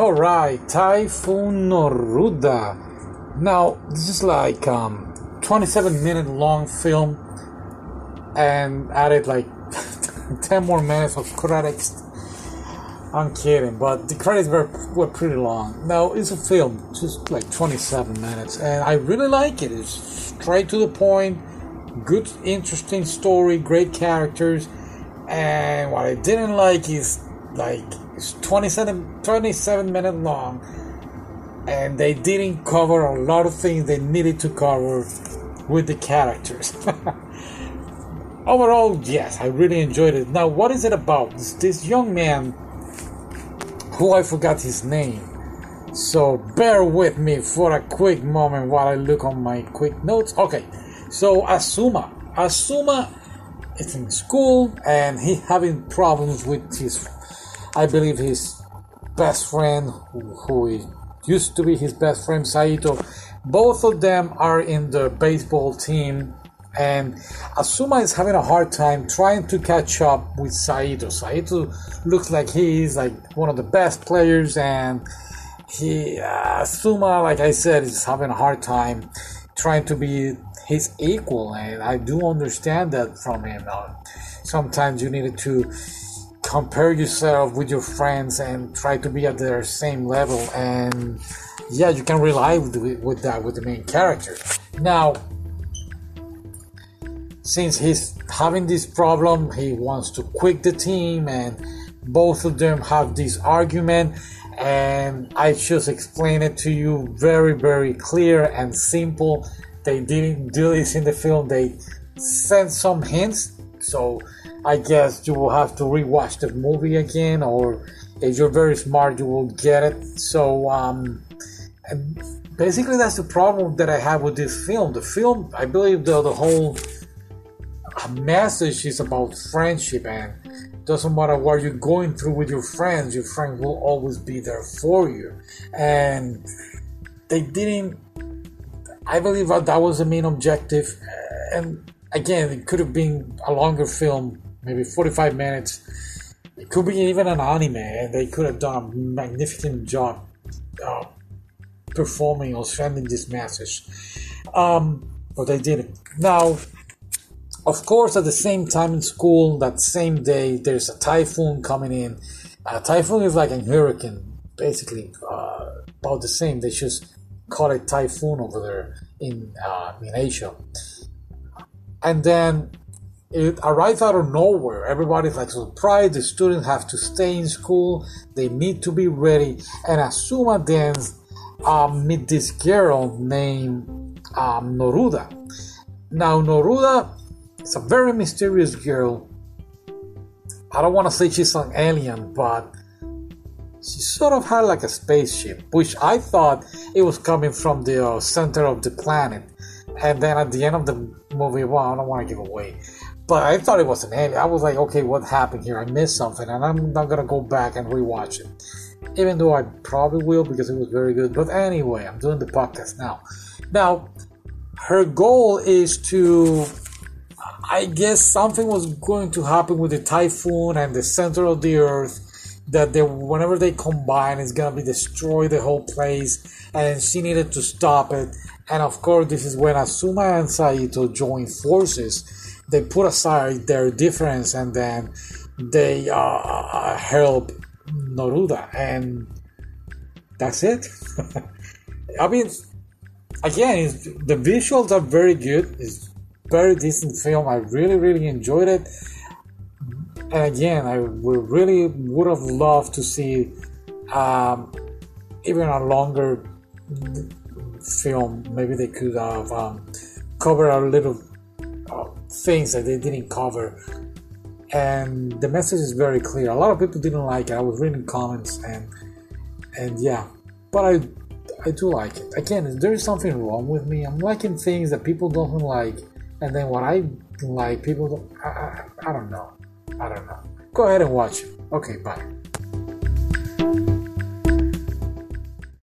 Alright, Typhoon Noruda. Now, this is like um 27 minute long film and added like 10 more minutes of credits. I'm kidding, but the credits were, were pretty long. Now, it's a film, just like 27 minutes, and I really like it. It's straight to the point, good, interesting story, great characters, and what I didn't like is like it's 27, 27 minutes long, and they didn't cover a lot of things they needed to cover with the characters. Overall, yes, I really enjoyed it. Now, what is it about? This, this young man, who I forgot his name, so bear with me for a quick moment while I look on my quick notes. Okay, so Azuma, Azuma is in school and he having problems with his I believe his best friend, who used to be his best friend Saito, both of them are in the baseball team. And Azuma is having a hard time trying to catch up with Saito. Saito looks like he is like one of the best players, and he uh, Azuma, like I said, is having a hard time trying to be his equal. And I do understand that from him. Sometimes you needed to compare yourself with your friends and try to be at their same level and yeah you can rely with, with that with the main character. Now since he's having this problem he wants to quit the team and both of them have this argument and i just explain it to you very very clear and simple. They didn't do this in the film. They sent some hints so I guess you will have to rewatch the movie again, or if you're very smart, you will get it. So, um, basically, that's the problem that I have with this film. The film, I believe, the, the whole message is about friendship, and doesn't matter what you're going through with your friends, your friend will always be there for you. And they didn't. I believe that was the main objective, and again, it could have been a longer film maybe 45 minutes. It could be even an anime, and they could have done a magnificent job uh, performing or sending this message. Um, but they didn't. Now, of course, at the same time in school, that same day, there's a typhoon coming in. A typhoon is like a hurricane, basically, uh, about the same. They just call it typhoon over there in uh, in Asia. And then it arrives out of nowhere. Everybody's like surprised. The students have to stay in school. They need to be ready. And Azuma then um, meet this girl named um, Noruda. Now Noruda is a very mysterious girl. I don't want to say she's an alien, but she sort of had like a spaceship, which I thought it was coming from the uh, center of the planet. And then at the end of the movie, well, I don't want to give away but I thought it was an alien. I was like, okay, what happened here? I missed something, and I'm not gonna go back and rewatch it, even though I probably will because it was very good. But anyway, I'm doing the podcast now. Now, her goal is to, I guess, something was going to happen with the typhoon and the center of the earth. That they, whenever they combine, it's gonna be destroy the whole place, and she needed to stop it. And of course, this is when Azuma and Saito join forces they put aside their difference and then they uh, help Noruda, and that's it. I mean, again, the visuals are very good. It's very decent film. I really, really enjoyed it. And again, I would really would have loved to see um, even a longer film. Maybe they could have um, covered a little things that they didn't cover. And the message is very clear. A lot of people didn't like it. I was reading comments and and yeah, but I I do like it. Again, there is something wrong with me. I'm liking things that people don't like, and then what I like, people don't. I, I, I don't know. I don't know. Go ahead and watch it. Okay, bye.